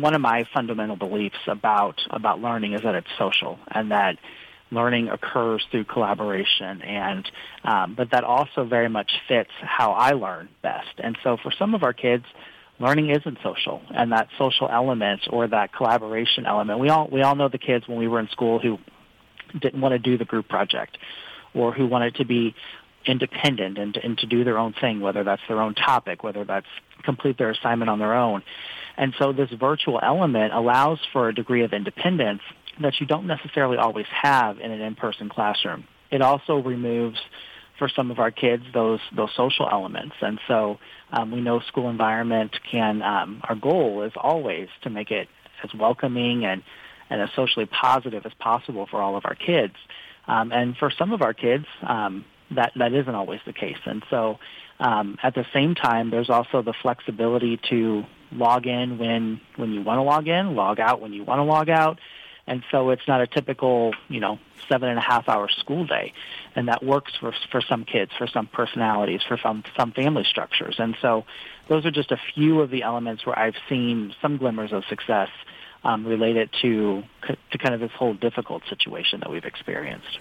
One of my fundamental beliefs about about learning is that it's social and that learning occurs through collaboration and um, but that also very much fits how I learn best. And so for some of our kids, learning isn't social and that social element or that collaboration element. We all we all know the kids when we were in school who didn't want to do the group project or who wanted to be independent and, and to do their own thing, whether that's their own topic, whether that's complete their assignment on their own. And so this virtual element allows for a degree of independence that you don't necessarily always have in an in-person classroom. It also removes for some of our kids those those social elements, and so um, we know school environment can. Um, our goal is always to make it as welcoming and and as socially positive as possible for all of our kids. Um, and for some of our kids, um, that that isn't always the case. And so, um, at the same time, there's also the flexibility to log in when when you want to log in, log out when you want to log out. And so it's not a typical, you know, seven and a half hour school day. And that works for, for some kids, for some personalities, for some, some family structures. And so those are just a few of the elements where I've seen some glimmers of success um, related to, to kind of this whole difficult situation that we've experienced.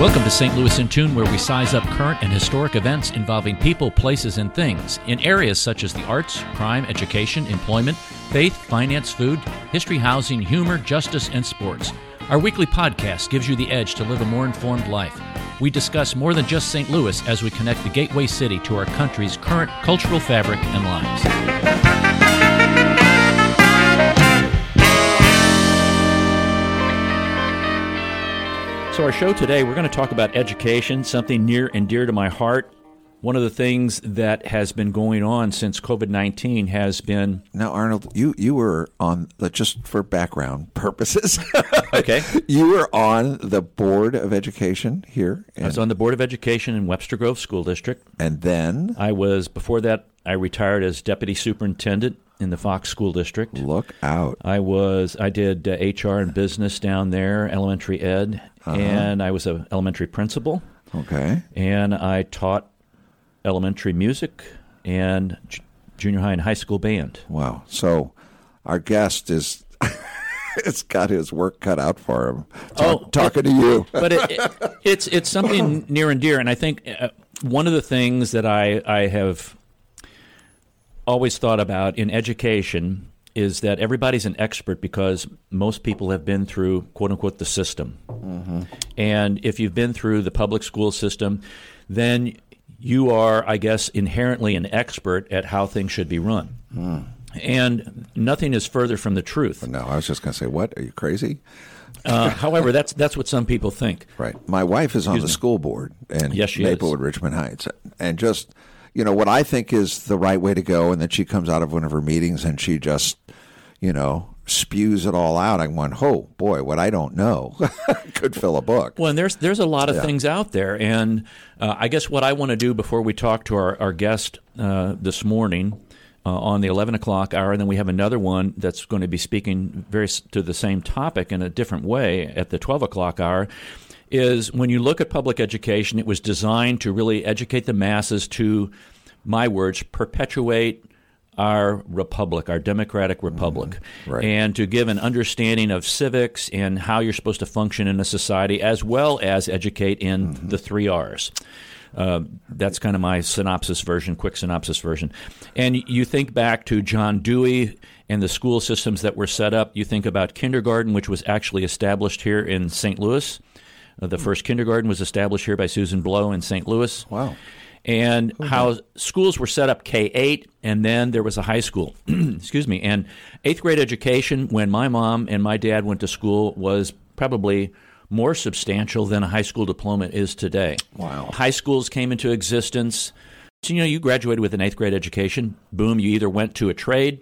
Welcome to St. Louis in Tune, where we size up current and historic events involving people, places, and things in areas such as the arts, crime, education, employment, faith, finance, food, history, housing, humor, justice, and sports. Our weekly podcast gives you the edge to live a more informed life. We discuss more than just St. Louis as we connect the gateway city to our country's current cultural fabric and lives. So, our show today, we're going to talk about education, something near and dear to my heart. One of the things that has been going on since COVID 19 has been. Now, Arnold, you, you were on, just for background purposes, okay. you were on the Board of Education here. I was on the Board of Education in Webster Grove School District. And then? I was, before that, I retired as Deputy Superintendent in the Fox School District. Look out! I was I did uh, HR and business down there, elementary ed, uh-huh. and I was an elementary principal. Okay. And I taught elementary music and j- junior high and high school band. Wow! So our guest is. it's got his work cut out for him. Talk, oh, talking to you, but it, it, it's it's something near and dear, and I think uh, one of the things that I I have always thought about in education is that everybody's an expert because most people have been through quote unquote the system. Mm-hmm. And if you've been through the public school system, then you are, I guess, inherently an expert at how things should be run. Mm. And nothing is further from the truth. No, I was just going to say, what? Are you crazy? Uh, however, that's that's what some people think. Right. My wife is on Excuse the me. school board in yes, Maplewood. Richmond Heights, and just you know, what I think is the right way to go. And then she comes out of one of her meetings and she just, you know, spews it all out. I'm going, oh boy, what I don't know could fill a book. Well, and there's there's a lot of yeah. things out there, and uh, I guess what I want to do before we talk to our our guest uh, this morning. Uh, on the 11 o'clock hour, and then we have another one that's going to be speaking very to the same topic in a different way at the 12 o'clock hour is when you look at public education, it was designed to really educate the masses to, my words, perpetuate our republic, our democratic republic, mm-hmm. right. and to give an understanding of civics and how you're supposed to function in a society, as well as educate in mm-hmm. the three R's. Uh, that's kind of my synopsis version, quick synopsis version. And you think back to John Dewey and the school systems that were set up. You think about kindergarten, which was actually established here in St. Louis. Uh, the first kindergarten was established here by Susan Blow in St. Louis. Wow. And okay. how schools were set up K 8, and then there was a high school. Excuse me. And eighth grade education, when my mom and my dad went to school, was probably more substantial than a high school diploma is today. Wow. High schools came into existence. So, you know, you graduated with an eighth grade education. Boom, you either went to a trade,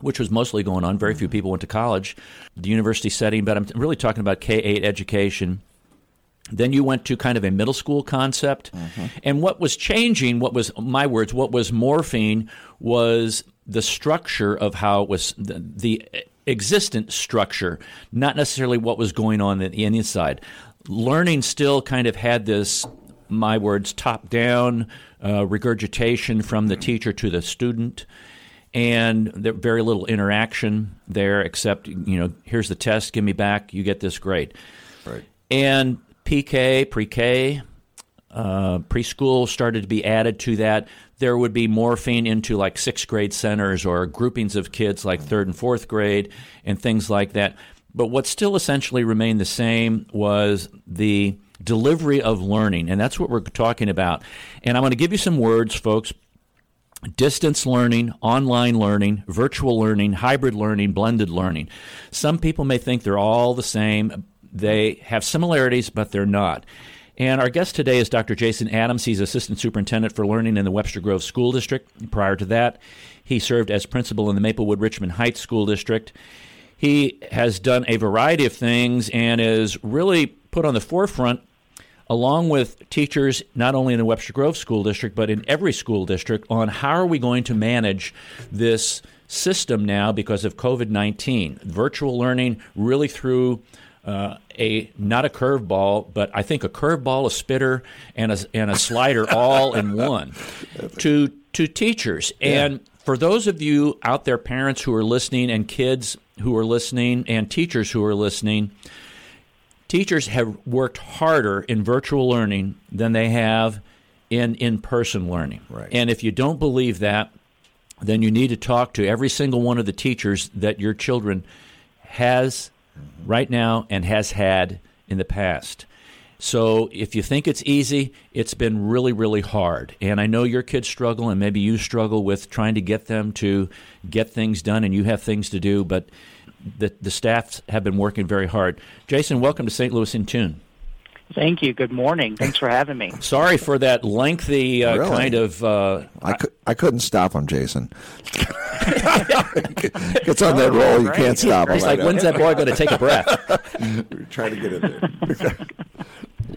which was mostly going on. Very few people went to college, the university setting, but I'm really talking about K 8 education then you went to kind of a middle school concept. Mm-hmm. And what was changing, what was, my words, what was morphing was the structure of how it was, the, the existent structure, not necessarily what was going on in the inside. Learning still kind of had this my words, top down uh, regurgitation from the teacher to the student. And there very little interaction there, except you know, here's the test, give me back, you get this grade. Right. And PK, pre-K, uh, preschool started to be added to that. There would be morphing into like sixth grade centers or groupings of kids like third and fourth grade and things like that. But what still essentially remained the same was the delivery of learning, and that's what we're talking about. And I'm going to give you some words, folks. Distance learning, online learning, virtual learning, hybrid learning, blended learning. Some people may think they're all the same. They have similarities, but they're not. And our guest today is Dr. Jason Adams. He's Assistant Superintendent for Learning in the Webster Grove School District. Prior to that, he served as principal in the Maplewood Richmond Heights School District. He has done a variety of things and is really put on the forefront, along with teachers not only in the Webster Grove School District, but in every school district, on how are we going to manage this system now because of COVID 19. Virtual learning really threw uh, a not a curveball, but I think a curveball, a spitter, and a and a slider all in one to to teachers. Yeah. And for those of you out there, parents who are listening, and kids who are listening, and teachers who are listening, teachers have worked harder in virtual learning than they have in in person learning. Right. And if you don't believe that, then you need to talk to every single one of the teachers that your children has right now and has had in the past. So if you think it's easy, it's been really, really hard. And I know your kids struggle, and maybe you struggle with trying to get them to get things done, and you have things to do, but the, the staffs have been working very hard. Jason, welcome to St. Louis in Tune. Thank you. Good morning. Thanks for having me. Sorry for that lengthy uh, Really? kind of. Uh, I, cou- I couldn't stop him, Jason. Gets on that roll, you Great. can't stop him. it's like, when's that boy going to take a breath? Try to get in there.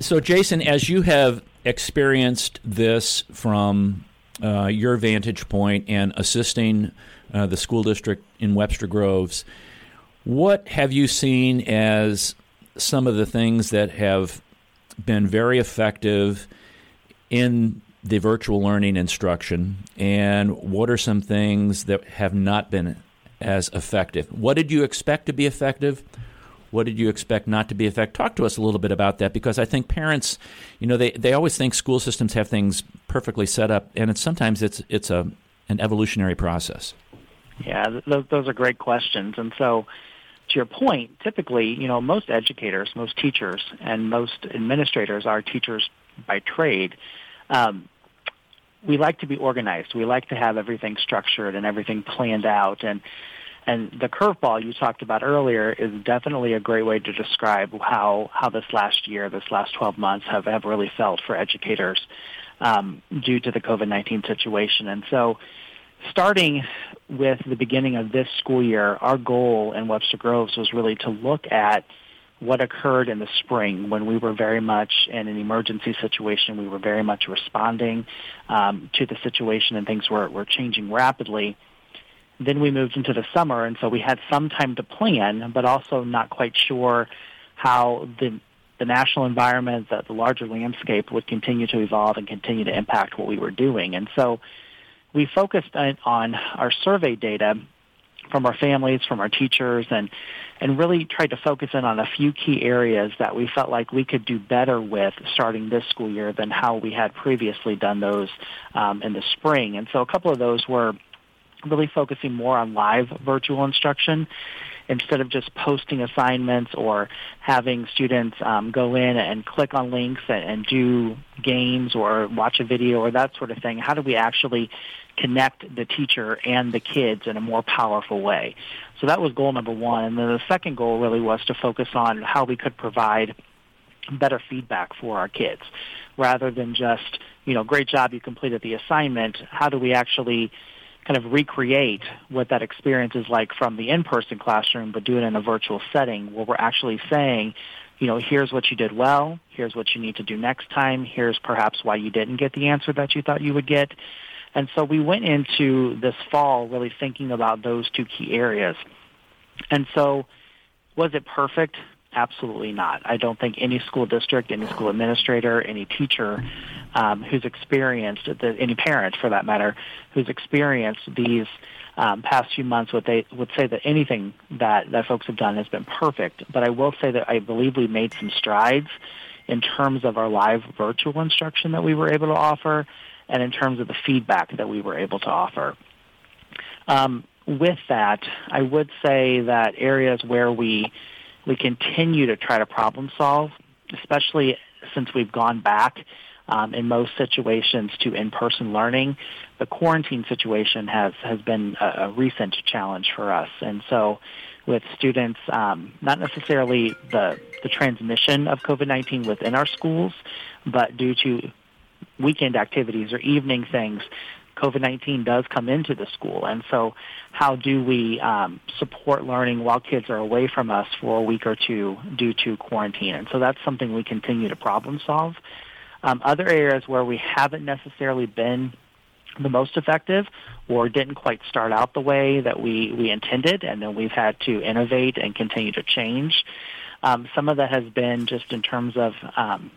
So, Jason, as you have experienced this from uh, your vantage point and assisting uh, the school district in Webster Groves, what have you seen as some of the things that have been very effective in the virtual learning instruction, and what are some things that have not been as effective? What did you expect to be effective? What did you expect not to be effective? Talk to us a little bit about that because I think parents, you know, they, they always think school systems have things perfectly set up, and it's sometimes it's it's a an evolutionary process. Yeah, those, those are great questions. And so, to your point, typically, you know, most educators, most teachers, and most administrators are teachers by trade. Um, we like to be organized. We like to have everything structured and everything planned out. And and the curveball you talked about earlier is definitely a great way to describe how how this last year, this last 12 months, have have really felt for educators um, due to the COVID 19 situation. And so starting with the beginning of this school year, our goal in Webster Groves was really to look at what occurred in the spring when we were very much in an emergency situation. We were very much responding um, to the situation and things were, were changing rapidly. Then we moved into the summer, and so we had some time to plan, but also not quite sure how the the national environment, the, the larger landscape would continue to evolve and continue to impact what we were doing. And so we focused on, on our survey data from our families, from our teachers, and and really tried to focus in on a few key areas that we felt like we could do better with starting this school year than how we had previously done those um, in the spring. And so a couple of those were really focusing more on live virtual instruction instead of just posting assignments or having students um, go in and click on links and, and do games or watch a video or that sort of thing. How do we actually connect the teacher and the kids in a more powerful way? So that was goal number one. And then the second goal really was to focus on how we could provide better feedback for our kids rather than just, you know, great job, you completed the assignment. How do we actually kind of recreate what that experience is like from the in-person classroom, but do it in a virtual setting where we're actually saying, you know, here's what you did well, here's what you need to do next time, here's perhaps why you didn't get the answer that you thought you would get. And so we went into this fall really thinking about those two key areas. And so was it perfect? Absolutely not. I don't think any school district, any school administrator, any teacher um, who's experienced, the, any parent for that matter, who's experienced these um, past few months would they would say that anything that that folks have done has been perfect. But I will say that I believe we made some strides in terms of our live virtual instruction that we were able to offer, and in terms of the feedback that we were able to offer. Um, with that, I would say that areas where we we continue to try to problem solve, especially since we've gone back um, in most situations to in-person learning. The quarantine situation has has been a, a recent challenge for us, and so with students, um, not necessarily the the transmission of COVID-19 within our schools, but due to weekend activities or evening things, COVID-19 does come into the school. And so how do we um, support learning while kids are away from us for a week or two due to quarantine? And so that's something we continue to problem solve. Um, other areas where we haven't necessarily been the most effective or didn't quite start out the way that we, we intended and then we've had to innovate and continue to change. Um, some of that has been just in terms of um,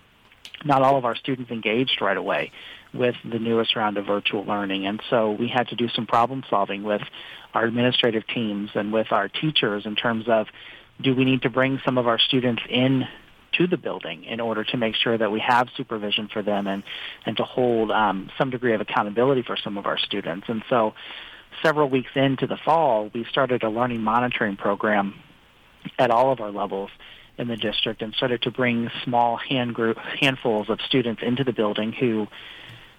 not all of our students engaged right away with the newest round of virtual learning. And so we had to do some problem solving with our administrative teams and with our teachers in terms of do we need to bring some of our students in to the building in order to make sure that we have supervision for them and, and to hold um, some degree of accountability for some of our students. And so several weeks into the fall, we started a learning monitoring program at all of our levels in the district and started to bring small hand group handfuls of students into the building who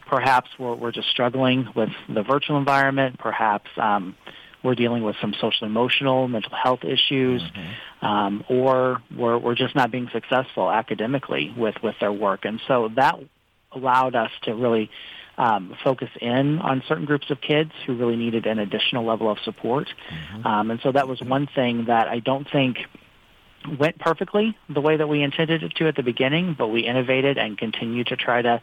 perhaps were, were just struggling with the virtual environment, perhaps um, we're dealing with some social emotional mental health issues mm-hmm. um, or we're, we're just not being successful academically with, with their work and so that allowed us to really um, focus in on certain groups of kids who really needed an additional level of support mm-hmm. um, and so that was one thing that i don't think went perfectly the way that we intended it to at the beginning but we innovated and continue to try to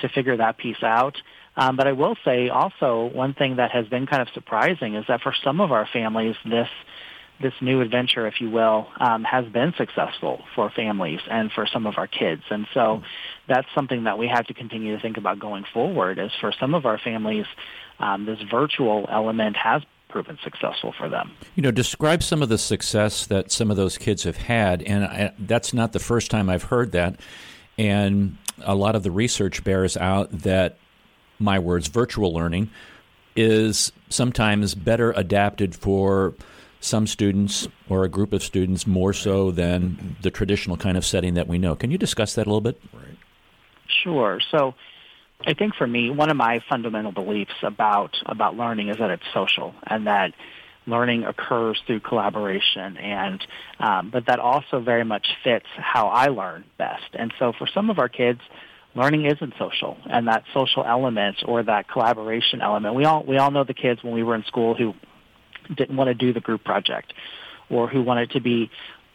to figure that piece out um, but I will say also one thing that has been kind of surprising is that for some of our families, this this new adventure, if you will, um, has been successful for families and for some of our kids. And so that's something that we have to continue to think about going forward is for some of our families, um, this virtual element has proven successful for them. You know, describe some of the success that some of those kids have had. And I, that's not the first time I've heard that. And a lot of the research bears out that my words, virtual learning, is sometimes better adapted for some students or a group of students more so than the traditional kind of setting that we know. Can you discuss that a little bit? Right. Sure. So I think for me, one of my fundamental beliefs about about learning is that it's social and that learning occurs through collaboration and um, but that also very much fits how I learn best. And so for some of our kids, learning isn't social and that social element or that collaboration element we all we all know the kids when we were in school who didn't want to do the group project or who wanted to be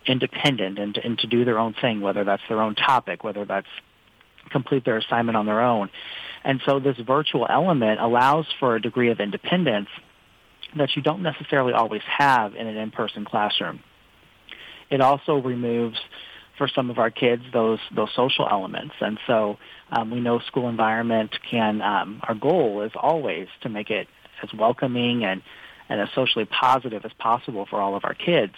independent and, and to do their own thing whether that's their own topic whether that's complete their assignment on their own and so this virtual element allows for a degree of independence that you don't necessarily always have in an in-person classroom it also removes for some of our kids those those social elements. And so um, we know school environment can. Um, our goal is always to make it as welcoming and and as socially positive as possible for all of our kids.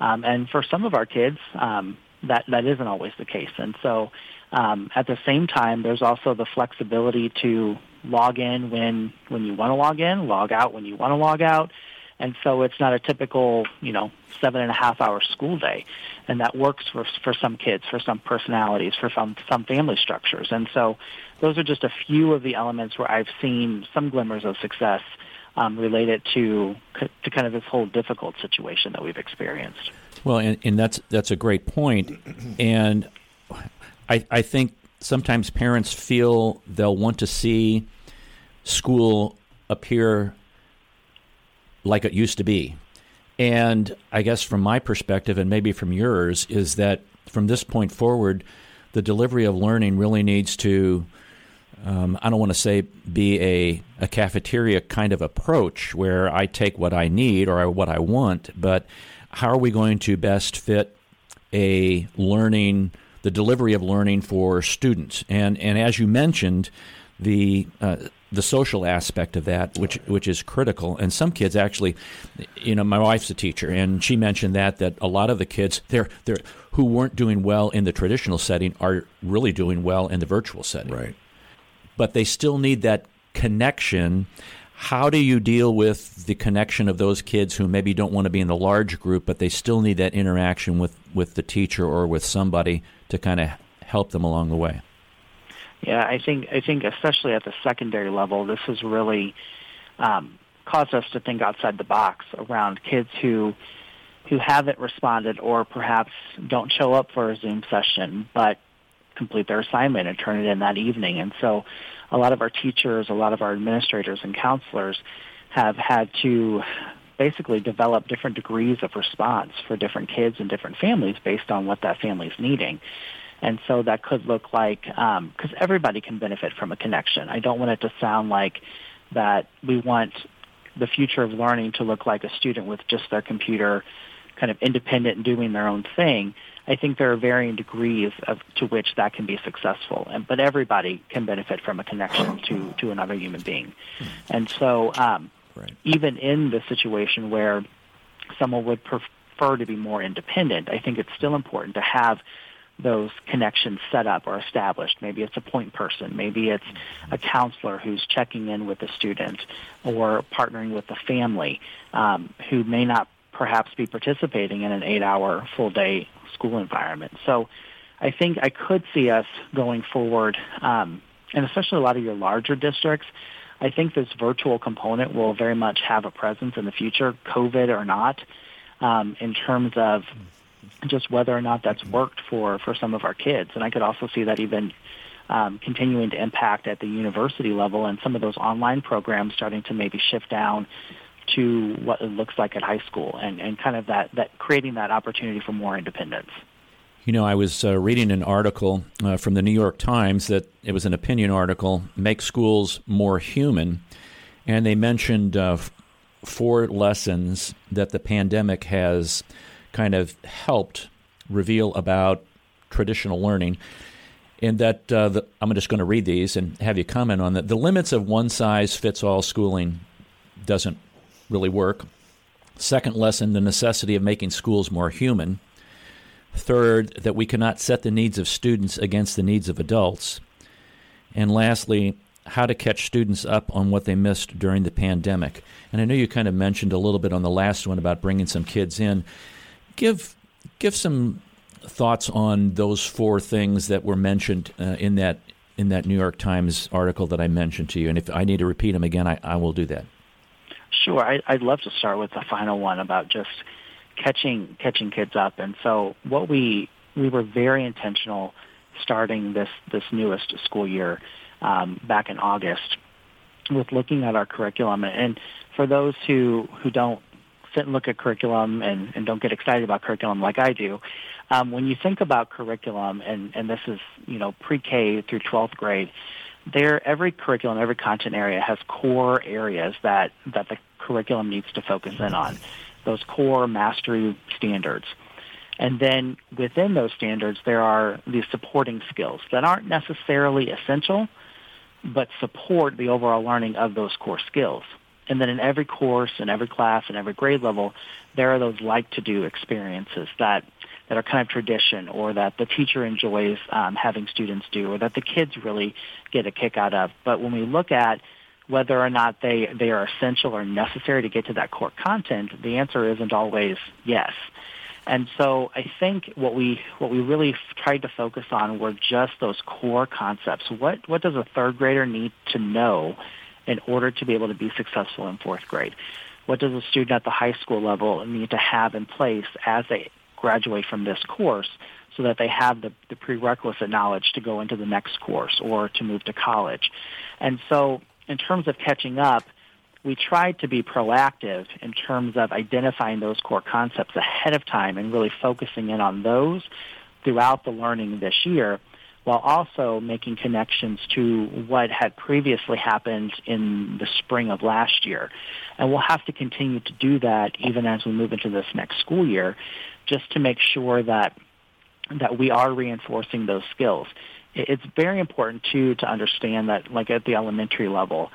Um, and for some of our kids, um, that that isn't always the case. And so um, at the same time, there's also the flexibility to log in when when you want to log in, log out when you want to log out. And so it's not a typical, you know, seven and a half hour school day, and that works for for some kids, for some personalities, for some some family structures, and so those are just a few of the elements where I've seen some glimmers of success um, related to to kind of this whole difficult situation that we've experienced. Well, and, and that's that's a great point, and I I think sometimes parents feel they'll want to see school appear like it used to be. And I guess from my perspective, and maybe from yours, is that from this point forward, the delivery of learning really needs to, um, I don't want to say be a, a cafeteria kind of approach where I take what I need or what I want, but how are we going to best fit a learning, the delivery of learning for students. And and as you mentioned, the uh, the social aspect of that, which which is critical. And some kids actually, you know, my wife's a teacher, and she mentioned that that a lot of the kids they're they're who weren't doing well in the traditional setting are really doing well in the virtual setting. Right. But they still need that connection. How do you deal with the connection of those kids who maybe don't want to be in the large group, but they still need that interaction with, with the teacher or with somebody to kind of help them along the way? Yeah, I think I think especially at the secondary level, this has really um, caused us to think outside the box around kids who who haven't responded or perhaps don't show up for a Zoom session, but complete their assignment and turn it in that evening. And so, a lot of our teachers, a lot of our administrators and counselors have had to basically develop different degrees of response for different kids and different families based on what that family's needing. And so that could look like, because um, everybody can benefit from a connection. I don't want it to sound like that we want the future of learning to look like a student with just their computer kind of independent and doing their own thing. I think there are varying degrees of to which that can be successful, and but everybody can benefit from a connection to to another human being, and so um, right. even in the situation where someone would prefer to be more independent, I think it's still important to have those connections set up or established. Maybe it's a point person. Maybe it's a counselor who's checking in with the student or partnering with the family um, who may not perhaps be participating in an eight-hour full-day school environment. So I think I could see us going forward, um, and especially a lot of your larger districts, I think this virtual component will very much have a presence in the future, COVID or not, um, in terms of just whether or not that's worked for, for some of our kids. And I could also see that even um, continuing to impact at the university level and some of those online programs starting to maybe shift down to what it looks like at high school and, and kind of that, that creating that opportunity for more independence. You know, I was uh, reading an article uh, from the New York Times that it was an opinion article, Make Schools More Human, and they mentioned uh, four lessons that the pandemic has kind of helped reveal about traditional learning. And that uh, the, I'm just going to read these and have you comment on that. The limits of one size fits all schooling doesn't really work. Second lesson, the necessity of making schools more human. Third, that we cannot set the needs of students against the needs of adults. And lastly, how to catch students up on what they missed during the pandemic. And I know you kind of mentioned a little bit on the last one about bringing some kids in. Give give some thoughts on those four things that were mentioned uh, in that in that New York Times article that I mentioned to you. And if I need to repeat them again, I, I will do that. Sure, I, I'd love to start with the final one about just catching catching kids up. And so, what we we were very intentional starting this this newest school year um, back in August with looking at our curriculum. And for those who who don't sit and look at curriculum and, and don't get excited about curriculum like I do, um, when you think about curriculum, and, and this is you know pre-K through 12th grade, there every curriculum, every content area has core areas that that the curriculum needs to focus in on. Those core mastery standards. And then within those standards, there are these supporting skills that aren't necessarily essential, but support the overall learning of those core skills. And then in every course, in every class, in every grade level, there are those like-to-do experiences that that are kind of tradition or that the teacher enjoys um, having students do or that the kids really get a kick out of. But when we look at whether or not they, they are essential or necessary to get to that core content, the answer isn't always yes. And so I think what we what we really tried to focus on were just those core concepts. What what does a third grader need to know in order to be able to be successful in fourth grade? What does a student at the high school level need to have in place as they graduate from this course so that they have the, the prerequisite knowledge to go into the next course or to move to college. And so in terms of catching up, we tried to be proactive in terms of identifying those core concepts ahead of time and really focusing in on those throughout the learning this year while also making connections to what had previously happened in the spring of last year. And we'll have to continue to do that even as we move into this next school year just to make sure that that we are reinforcing those skills. It's very important too to understand that, like at the elementary level,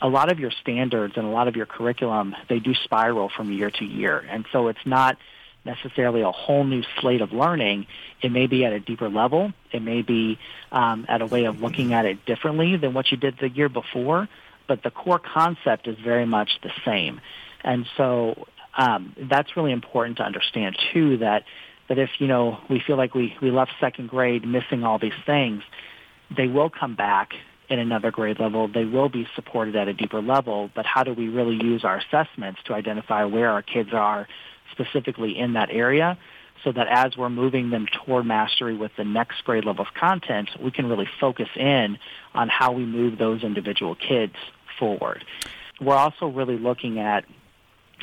a lot of your standards and a lot of your curriculum they do spiral from year to year, and so it's not necessarily a whole new slate of learning. It may be at a deeper level. It may be um, at a way of looking at it differently than what you did the year before, but the core concept is very much the same. And so um, that's really important to understand too. That that if you know we feel like we we left second grade missing all these things, they will come back in another grade level. They will be supported at a deeper level. But how do we really use our assessments to identify where our kids are specifically in that area? So that as we're moving them toward mastery with the next grade level of content, we can really focus in on how we move those individual kids forward. We're also really looking at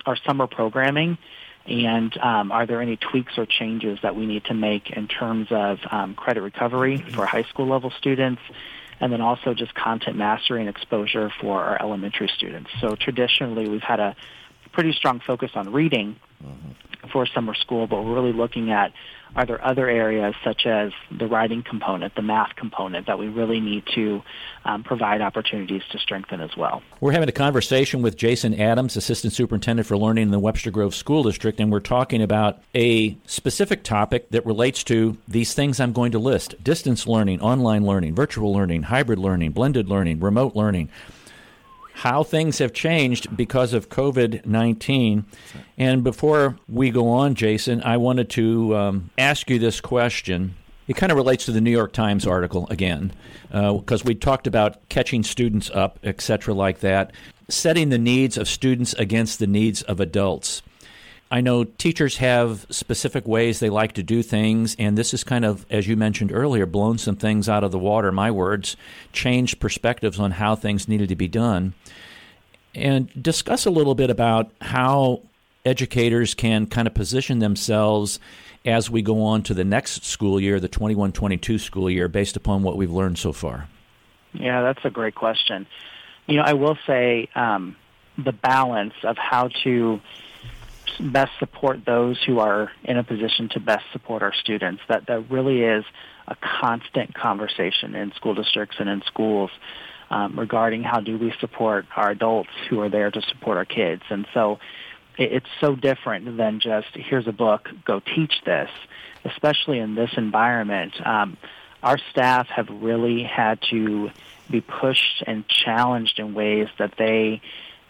our summer programming and um, are there any tweaks or changes that we need to make in terms of um, credit recovery for high school level students and then also just content mastery and exposure for our elementary students. So traditionally we've had a pretty strong focus on reading mm-hmm. for summer school, but we're really looking at are there other areas such as the writing component, the math component that we really need to um, provide opportunities to strengthen as well? We're having a conversation with Jason Adams, Assistant Superintendent for Learning in the Webster Groves School District, and we're talking about a specific topic that relates to these things I'm going to list distance learning, online learning, virtual learning, hybrid learning, blended learning, remote learning how things have changed because of COVID 19. And before we go on, Jason, I wanted to um, ask you this question. It kind of relates to the New York Times article again, because uh, we talked about catching students up, et cetera, like that, setting the needs of students against the needs of adults. I know teachers have specific ways they like to do things, and this is kind of, as you mentioned earlier, blown some things out of the water, my words, changed perspectives on how things needed to be done. And discuss a little bit about how educators can kind of position themselves as we go on to the next school year, the 21 22 school year, based upon what we've learned so far. Yeah, that's a great question. You know, I will say um, the balance of how to best support those who are in a position to best support our students. That that really is a constant conversation in school districts and in schools um, regarding how do we support our adults who are there to support our kids. And so it, it's so different than just here's a book, go teach this. Especially in this environment, um, our staff have really had to be pushed and challenged in ways that they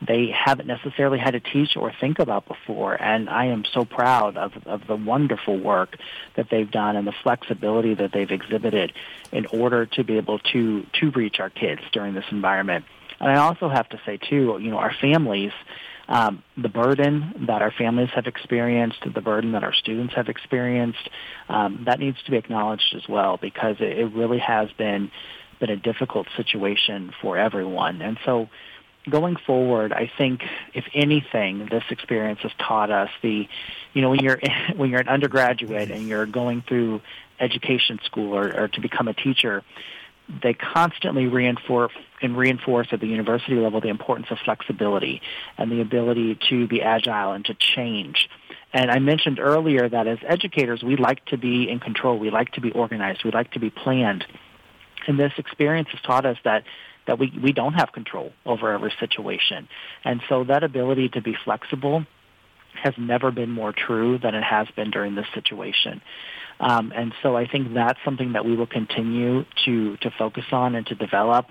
they haven't necessarily had to teach or think about before. And I am so proud of, of the wonderful work that they've done and the flexibility that they've exhibited in order to be able to, to reach our kids during this environment. And I also have to say, too, you know, our families, um, the burden that our families have experienced, the burden that our students have experienced, um, that needs to be acknowledged as well because it, it really has been been a difficult situation for everyone. And so going forward, I think if anything, this experience has taught us the, you know, when you're when you're an undergraduate and you're going through education school or, or to become a teacher, they constantly reinforce and reinforce at the university level the importance of flexibility and the ability to be agile and to change. And I mentioned earlier that as educators, we like to be in control. We like to be organized. We like to be planned. And this experience has taught us that that we, we don't have control over every situation. And so that ability to be flexible has never been more true than it has been during this situation. Um, and so I think that's something that we will continue to, to focus on and to develop.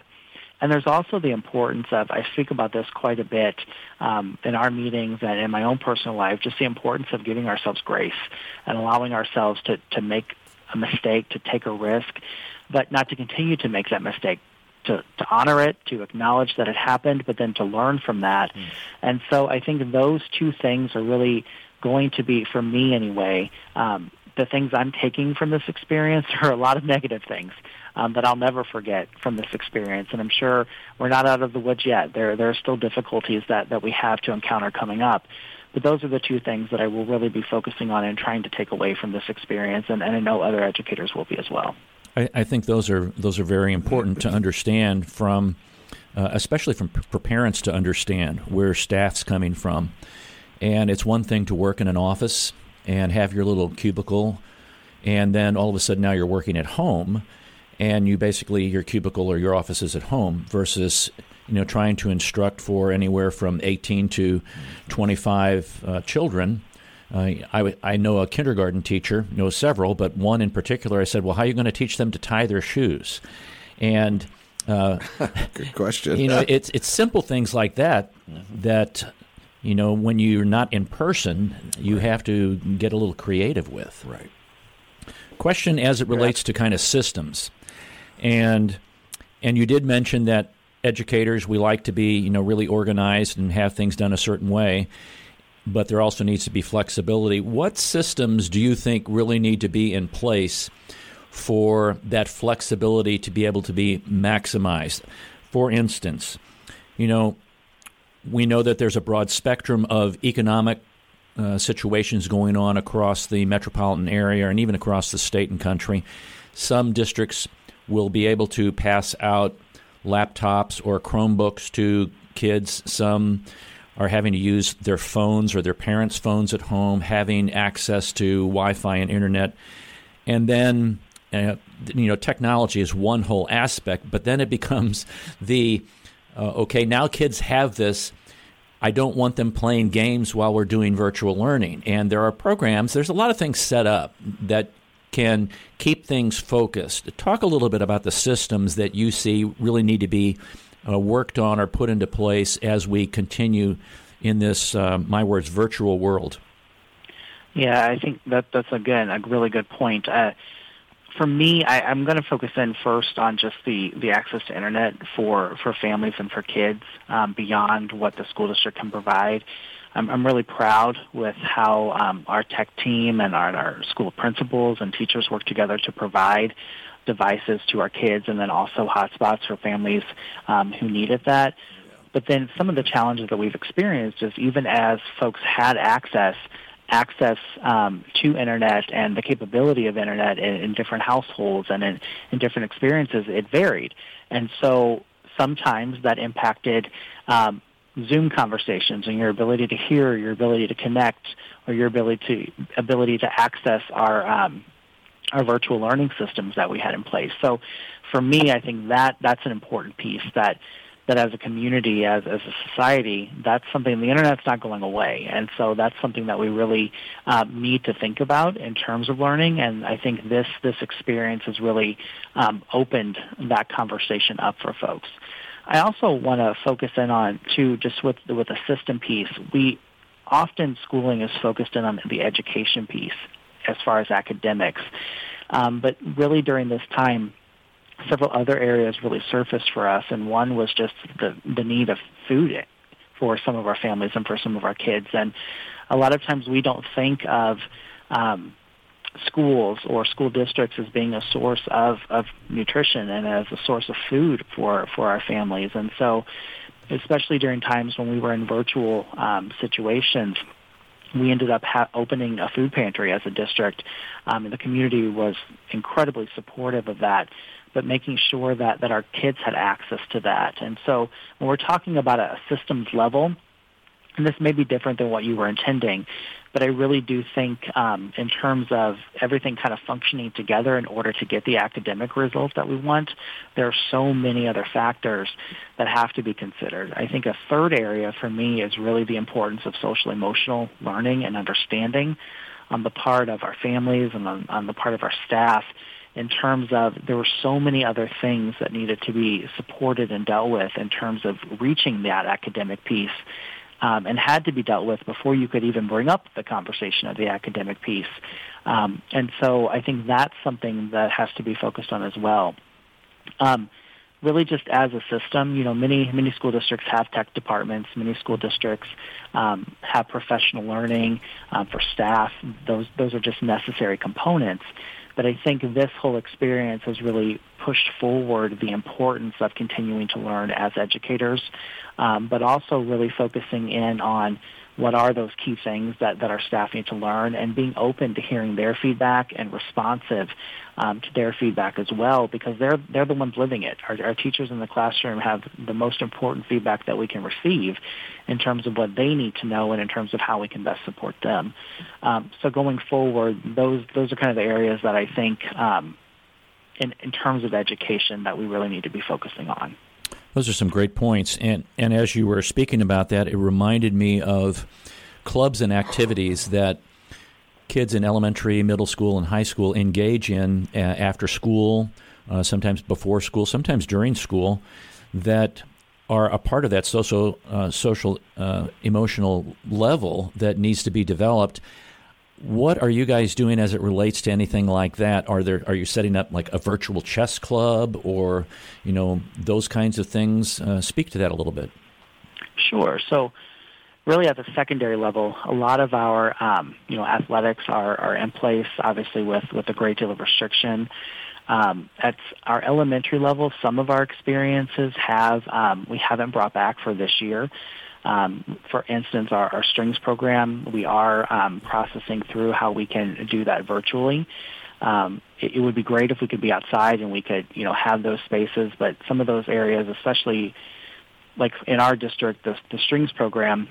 And there's also the importance of, I speak about this quite a bit um, in our meetings and in my own personal life, just the importance of giving ourselves grace and allowing ourselves to, to make a mistake, to take a risk, but not to continue to make that mistake, to, to honor it, to acknowledge that it happened, but then to learn from that. Mm. And so I think those two things are really going to be, for me anyway, um, the things I'm taking from this experience are a lot of negative things um, that I'll never forget from this experience. And I'm sure we're not out of the woods yet. There, there are still difficulties that, that we have to encounter coming up. But those are the two things that I will really be focusing on and trying to take away from this experience, and, and I know other educators will be as well. I, I think those are those are very important to understand from, uh, especially from for parents to understand where staff's coming from. And it's one thing to work in an office and have your little cubicle and then all of a sudden now you're working at home, and you basically your cubicle or your office is at home versus you know trying to instruct for anywhere from 18 to 25 uh, children. Uh, I, I know a kindergarten teacher, know several, but one in particular. I said, "Well, how are you going to teach them to tie their shoes?" And uh, good question. you know, it's it's simple things like that that you know when you're not in person, you right. have to get a little creative with. Right. Question as it relates yeah. to kind of systems, and and you did mention that educators we like to be you know really organized and have things done a certain way but there also needs to be flexibility what systems do you think really need to be in place for that flexibility to be able to be maximized. For instance, you know, we know that there's a broad spectrum of economic uh, situations going on across the metropolitan area and even across the state and country. Some districts will be able to pass out laptops or Chromebooks to kids. Some are having to use their phones or their parents' phones at home, having access to Wi Fi and internet. And then uh, you know, technology is one whole aspect, but then it becomes the uh, okay, now kids have this. I don't want them playing games while we're doing virtual learning. And there are programs, there's a lot of things set up that can keep things focused. Talk a little bit about the systems that you see really need to be uh, worked on or put into place as we continue in this, uh, my words, virtual world. Yeah, I think that that's again a really good point. Uh, for me, I, I'm going to focus in first on just the, the access to internet for, for families and for kids um, beyond what the school district can provide. I'm, I'm really proud with how um, our tech team and our, our school principals and teachers work together to provide devices to our kids and then also hotspots for families um, who needed that. But then some of the challenges that we've experienced is even as folks had access, access um, to internet and the capability of internet in, in different households and in, in different experiences, it varied. And so sometimes that impacted um, Zoom conversations and your ability to hear, your ability to connect, or your ability to ability to access our um, our virtual learning systems that we had in place. So, for me, I think that that's an important piece that that as a community, as, as a society, that's something, the internet's not going away. And so that's something that we really uh, need to think about in terms of learning. And I think this, this experience has really um, opened that conversation up for folks. I also want to focus in on, too, just with, with the system piece, we often schooling is focused in on the education piece as far as academics. Um, but really during this time, several other areas really surfaced for us, and one was just the the need of food for some of our families and for some of our kids. And a lot of times we don't think of um, schools or school districts as being a source of, of nutrition and as a source of food for, for our families. And so, especially during times when we were in virtual um, situations, we ended up ha- opening a food pantry as a district, um, and the community was incredibly supportive of that but making sure that, that our kids had access to that. And so when we're talking about a systems level, and this may be different than what you were intending, but I really do think um, in terms of everything kind of functioning together in order to get the academic results that we want, there are so many other factors that have to be considered. I think a third area for me is really the importance of social emotional learning and understanding on the part of our families and on, on the part of our staff in terms of there were so many other things that needed to be supported and dealt with in terms of reaching that academic piece um, and had to be dealt with before you could even bring up the conversation of the academic piece. Um, and so I think that's something that has to be focused on as well. Um, really just as a system, you know, many many school districts have tech departments. Many school districts um, have professional learning um, for staff. Those those are just necessary components. But I think this whole experience has really pushed forward the importance of continuing to learn as educators, um, but also really focusing in on what are those key things that, that our staff need to learn and being open to hearing their feedback and responsive um, to their feedback as well because they're they're the ones living it. Our, our teachers in the classroom have the most important feedback that we can receive in terms of what they need to know and in terms of how we can best support them. Um, so going forward, those those are kind of the areas that I think um, in, in terms of education that we really need to be focusing on. Those are some great points. And, and as you were speaking about that, it reminded me of clubs and activities that kids in elementary, middle school, and high school engage in uh, after school, uh, sometimes before school, sometimes during school, that are a part of that social, uh, social, uh, emotional level that needs to be developed. What are you guys doing as it relates to anything like that? Are there are you setting up like a virtual chess club or you know those kinds of things? Uh, speak to that a little bit. Sure. So really at the secondary level, a lot of our um, you know athletics are, are in place, obviously with with a great deal of restriction. Um, at our elementary level, some of our experiences have um, we haven't brought back for this year. Um, for instance, our, our, strings program, we are um, processing through how we can do that virtually. Um, it, it, would be great if we could be outside and we could, you know, have those spaces. But some of those areas, especially like in our district, the, the strings program,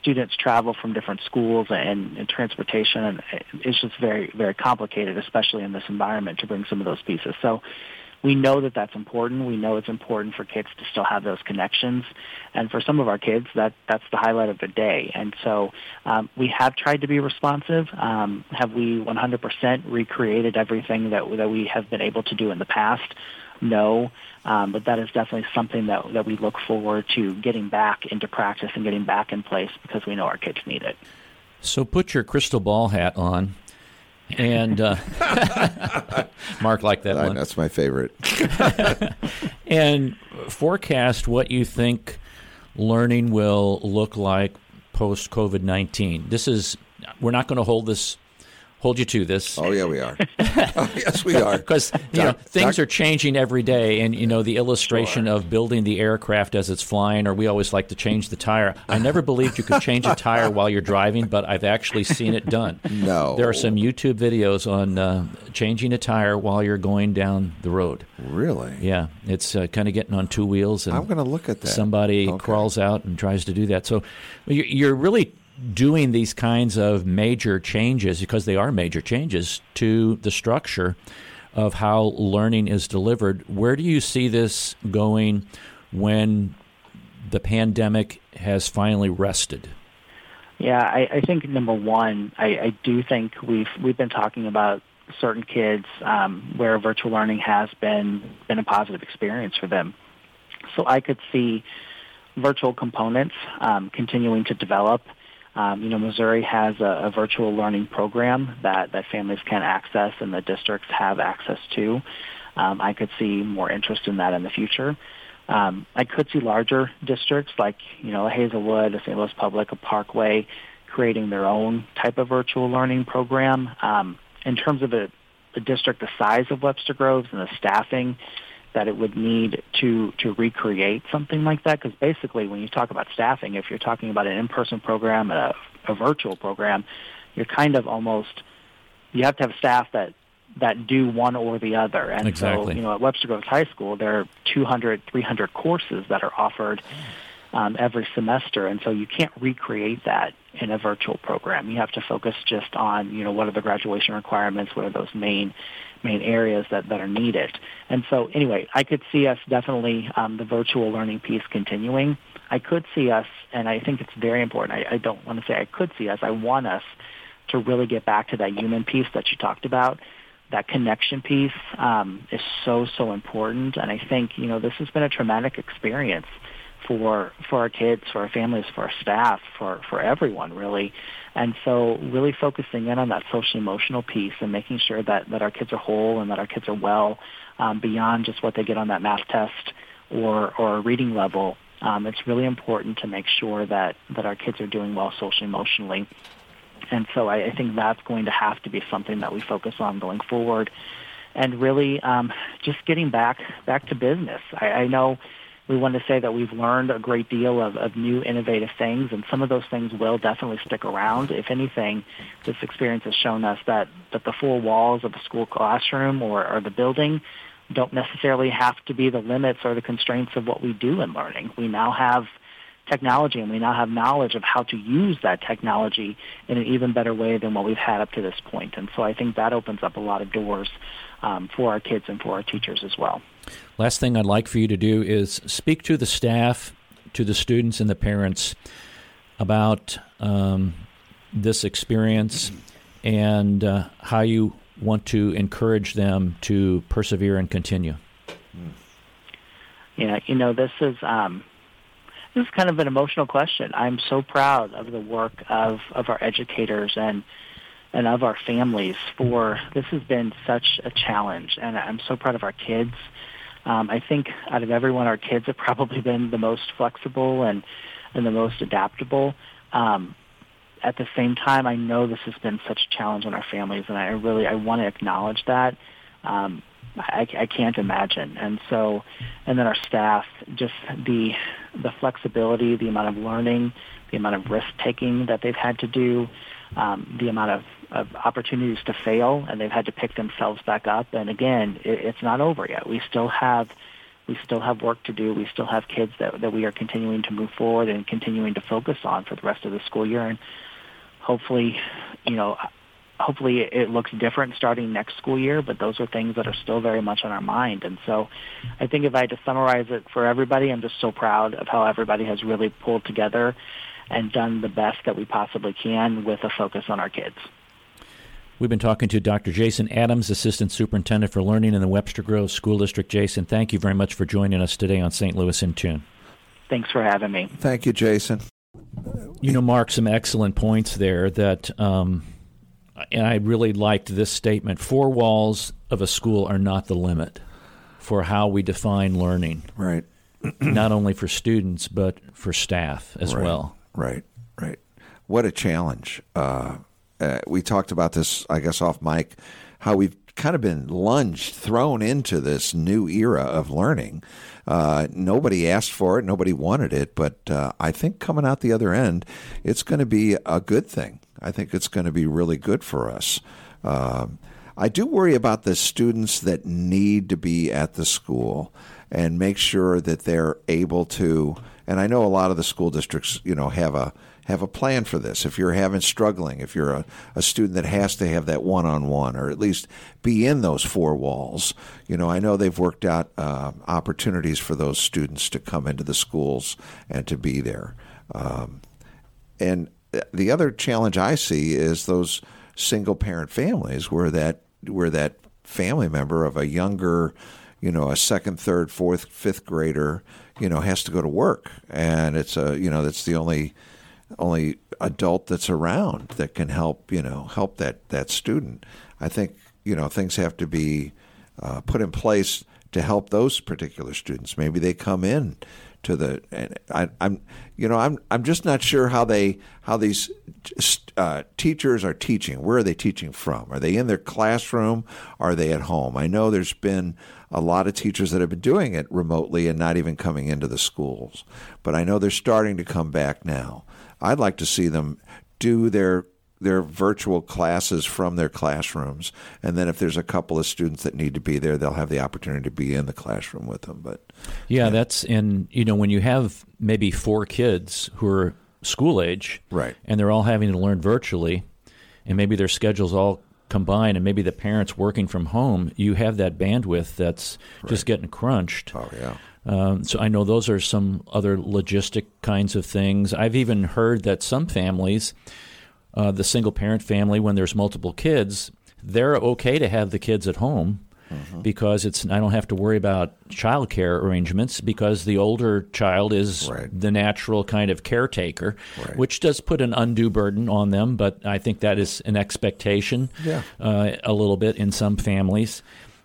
students travel from different schools and, and transportation, and it's just very, very complicated, especially in this environment, to bring some of those pieces. So we know that that's important. We know it's important for kids to still have those connections, and for some of our kids, that that's the highlight of the day. And so um, we have tried to be responsive. Um, have we 100% recreated everything that that we have been able to do in the past? No, um, but that is definitely something that that we look forward to getting back into practice and getting back in place because we know our kids need it. So put your crystal ball hat on and uh, Mark liked that one. That's my favorite. and forecast what you think learning will look like post COVID nineteen. This is we're not going to hold this hold you to this. Oh yeah, we are. oh, yes, we are. Because you know things are changing every day, and you know the illustration sure. of building the aircraft as it's flying, or we always like to change the tire. I never believed you could change a tire while you're driving, but I've actually seen it done. No, there are some YouTube videos on uh, changing a tire while you're going down the road. Really? Yeah, it's uh, kind of getting on two wheels, and I'm going to look at that. Somebody okay. crawls out and tries to do that. So you're really doing these kinds of major changes, because they are major changes to the structure of how learning is delivered, where do you see this going when the pandemic has finally rested? Yeah, I, I think number one, I, I do think we've we've been talking about certain kids um, where virtual learning has been been a positive experience for them. So I could see virtual components um, continuing to develop um, you know, Missouri has a, a virtual learning program that, that families can access and the districts have access to. Um, I could see more interest in that in the future. Um, I could see larger districts like, you know, Hazelwood, St. Louis Public, a Parkway, creating their own type of virtual learning program. Um, in terms of a, a district the size of Webster Groves and the staffing, that it would need to to recreate something like that? Because basically when you talk about staffing if you're talking about an in-person program and a, a virtual program you're kind of almost you have to have staff that that do one or the other. And exactly. so you know at Webster Groves High School there are 200 300 courses that are offered um, every semester. And so you can't recreate that in a virtual program. You have to focus just on you know what are the graduation requirements? What are those main main areas that, that are needed. And so anyway, I could see us definitely um, the virtual learning piece continuing. I could see us, and I think it's very important. I, I don't want to say I could see us. I want us to really get back to that human piece that you talked about. That connection piece um, is so so important, and I think you know this has been a traumatic experience for for our kids, for our families, for our staff, for for everyone really. And so really focusing in on that social emotional piece and making sure that, that our kids are whole and that our kids are well um, beyond just what they get on that math test or, or reading level. Um, it's really important to make sure that, that our kids are doing well socially emotionally. And so I, I think that's going to have to be something that we focus on going forward. and really um, just getting back back to business. I, I know we want to say that we've learned a great deal of, of new innovative things, and some of those things will definitely stick around. If anything, this experience has shown us that, that the four walls of a school classroom or, or the building don't necessarily have to be the limits or the constraints of what we do in learning. We now have technology and we now have knowledge of how to use that technology in an even better way than what we've had up to this point. And so I think that opens up a lot of doors um, for our kids and for our teachers as well. Last thing I'd like for you to do is speak to the staff, to the students, and the parents about um, this experience and uh, how you want to encourage them to persevere and continue. Yeah, you know, this is um, this is kind of an emotional question. I'm so proud of the work of, of our educators and and of our families for this has been such a challenge and I'm so proud of our kids. Um, I think out of everyone our kids have probably been the most flexible and and the most adaptable. Um, at the same time, I know this has been such a challenge on our families, and I really I want to acknowledge that. Um, I, I can't imagine, and so, and then our staff, just the the flexibility, the amount of learning, the amount of risk taking that they've had to do, um, the amount of, of opportunities to fail, and they've had to pick themselves back up. And again, it, it's not over yet. We still have we still have work to do. We still have kids that that we are continuing to move forward and continuing to focus on for the rest of the school year. And hopefully, you know, hopefully it looks different starting next school year, but those are things that are still very much on our mind. And so I think if I had to summarize it for everybody, I'm just so proud of how everybody has really pulled together and done the best that we possibly can with a focus on our kids. We've been talking to Dr. Jason Adams, Assistant Superintendent for Learning in the Webster Groves School District. Jason, thank you very much for joining us today on St. Louis in Tune. Thanks for having me. Thank you, Jason. You know, Mark, some excellent points there that, um, and I really liked this statement four walls of a school are not the limit for how we define learning. Right. not only for students, but for staff as right. well. Right, right. What a challenge. Uh, uh, we talked about this, I guess, off mic, how we've kind of been lunged, thrown into this new era of learning. Uh, nobody asked for it, nobody wanted it, but uh, I think coming out the other end, it's going to be a good thing. I think it's going to be really good for us. Um, I do worry about the students that need to be at the school and make sure that they're able to. And I know a lot of the school districts, you know, have a have a plan for this. If you're having struggling, if you're a, a student that has to have that one on one, or at least be in those four walls, you know, I know they've worked out uh, opportunities for those students to come into the schools and to be there. Um, and the other challenge I see is those single parent families where that where that family member of a younger, you know, a second, third, fourth, fifth grader, you know, has to go to work, and it's a you know that's the only only adult that's around that can help you know help that that student. I think you know things have to be uh, put in place to help those particular students. Maybe they come in to the and I, am you know I'm I'm just not sure how they how these uh, teachers are teaching. Where are they teaching from? Are they in their classroom? Are they at home? I know there's been a lot of teachers that have been doing it remotely and not even coming into the schools, but I know they're starting to come back now. I'd like to see them do their their virtual classes from their classrooms, and then if there's a couple of students that need to be there, they'll have the opportunity to be in the classroom with them. But yeah, yeah. that's and you know when you have maybe four kids who are school age, right, and they're all having to learn virtually, and maybe their schedules all combine, and maybe the parents working from home, you have that bandwidth that's right. just getting crunched. Oh yeah. Um, so I know those are some other logistic kinds of things. I've even heard that some families, uh, the single parent family, when there's multiple kids, they're okay to have the kids at home mm-hmm. because it's I don't have to worry about child care arrangements because the older child is right. the natural kind of caretaker, right. which does put an undue burden on them. But I think that is an expectation yeah. uh, a little bit in some families.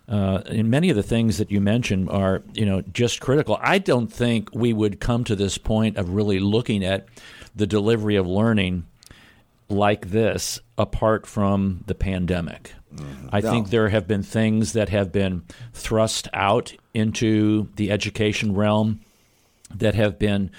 Uh, and many of the things that you mentioned are, you know, just critical. I don't think we would come to this point of really looking at the delivery of learning like this apart from the pandemic. Mm-hmm. I No. think there have been things that have been thrust out into the education realm that have been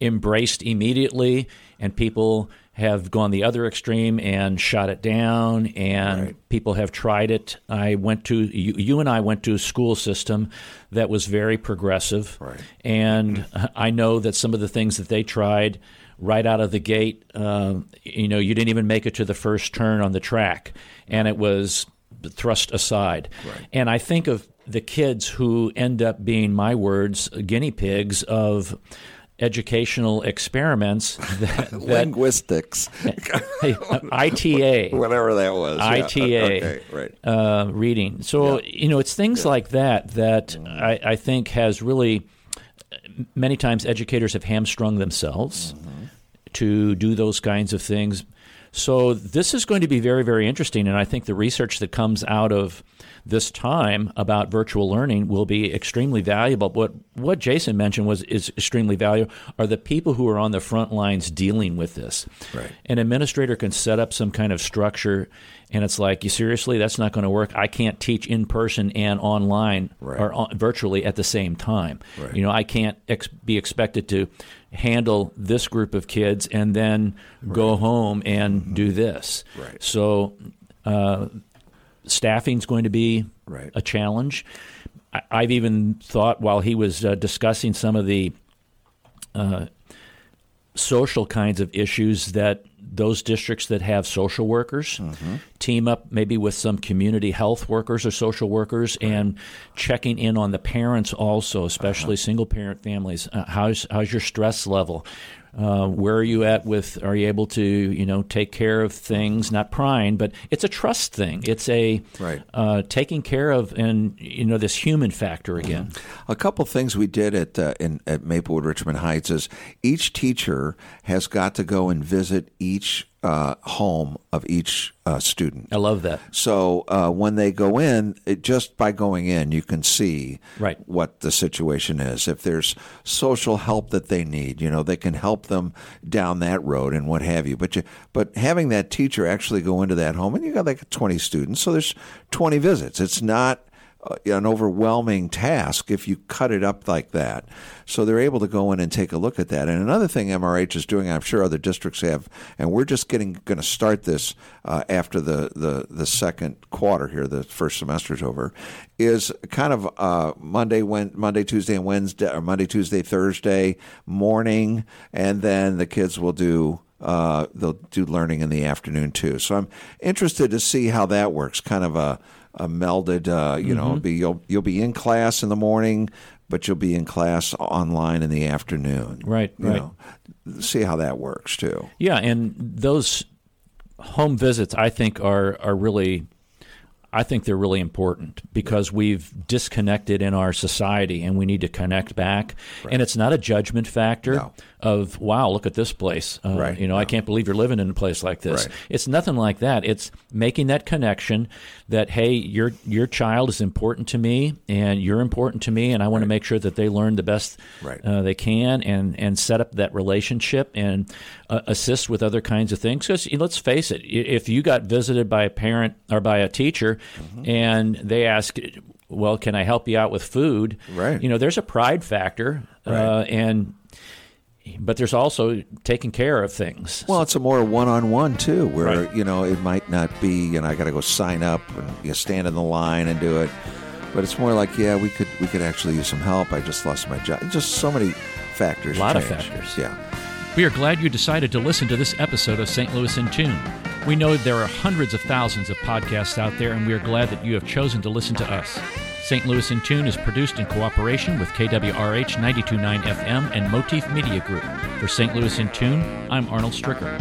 embraced immediately, and people have gone the other extreme and shot it down, and Right. people have tried it. I went to you, you and I went to a school system that was very progressive, Right. and I know that some of the things that they tried right out of the gate, um, you know, you didn't even make it to the first turn on the track, and it was thrust aside. Right. And I think of the kids who end up being my words guinea pigs of educational experiments that, that Linguistics, ITA whatever that was. Yeah. ITA Okay, right. uh, reading. So you know, it's things like that that. I, I think has really many times educators have hamstrung themselves Mm-hmm. To do those kinds of things. So this is going to be very very interesting, and I think the research that comes out of this time about virtual learning will be extremely valuable. What what Jason mentioned was is extremely valuable are the people who are on the front lines dealing with this. Right. An administrator can set up some kind of structure, and it's like, you seriously, that's not going to work. I can't teach in person and online Right. or on, virtually at the same time. Right. You know, I can't ex- be expected to handle this group of kids and then go home and do this. Mm-hmm. Right. So, uh, staffing's going to be Right. a challenge. I, I've even thought while he was uh, discussing some of the uh, social kinds of issues that those districts that have social workers team up maybe with some community health workers or social workers and checking in on the parents also, especially single parent families. Uh, how's how's your stress level? Uh, where are you at with? Are you able to you know take care of things? Not prying, but it's a trust thing. It's a Right. uh, taking care of, and you know this human factor again. A couple things we did at uh, in at Maplewood Richmond Heights is each teacher has got to go and visit each uh, home of each uh, student. I love that. So uh, when they go in, it, just by going in, you can see Right. what the situation is. If there's social help that they need, you know, they can help them down that road and what have you. But you, but having that teacher actually go into that home, and you got like 20 students, so there's 20 visits. It's not an overwhelming task if you cut it up like that. So they're able to go in and take a look at that. And another thing MRH is doing, I'm sure other districts have, and we're just getting going to start this uh, after the, the the second quarter here, the first semester's over, is kind of uh, Monday, when, Monday, Tuesday, and Wednesday, or Monday, Tuesday, Thursday morning, and then the kids will do uh, they'll do learning in the afternoon too. So I'm interested to see how that works. Kind of a, a melded, uh, you know, be you'll you'll be in class in the morning, but you'll be in class online in the afternoon. Right, You right. know, see how that works too. Yeah, and those home visits, I think, are are really, I think they're really important because we've disconnected in our society, and we need to connect back. And it's not a judgment factor No. Of wow, look at this place. Uh, Right, You know, I can't believe you're living in a place like this. Right. It's nothing like that. It's making that connection that hey, your your child is important to me, and you're important to me, and I want to make sure that they learn the best Right. uh, they can, and and set up that relationship and uh, assist with other kinds of things. Because let's face it, if you got visited by a parent or by a teacher, Mm-hmm. and they ask. Well, can I help you out with food? Right. You know, there's a pride factor, uh, and but there's also taking care of things. Well, it's a more one-on-one too, where Right. you know it might not be, you know, I got to go sign up and you stand in the line and do it, but it's more like, yeah, we could we could actually use some help. I just lost my job. Just so many factors. A lot of factors. Yeah. We are glad you decided to listen to this episode of St. Louis in Tune. We know there are hundreds of thousands of podcasts out there, and we are glad that you have chosen to listen to us. St. Louis in Tune is produced in cooperation with KWRH 929 FM and Motif Media Group. For St. Louis in Tune, I'm Arnold Stricker.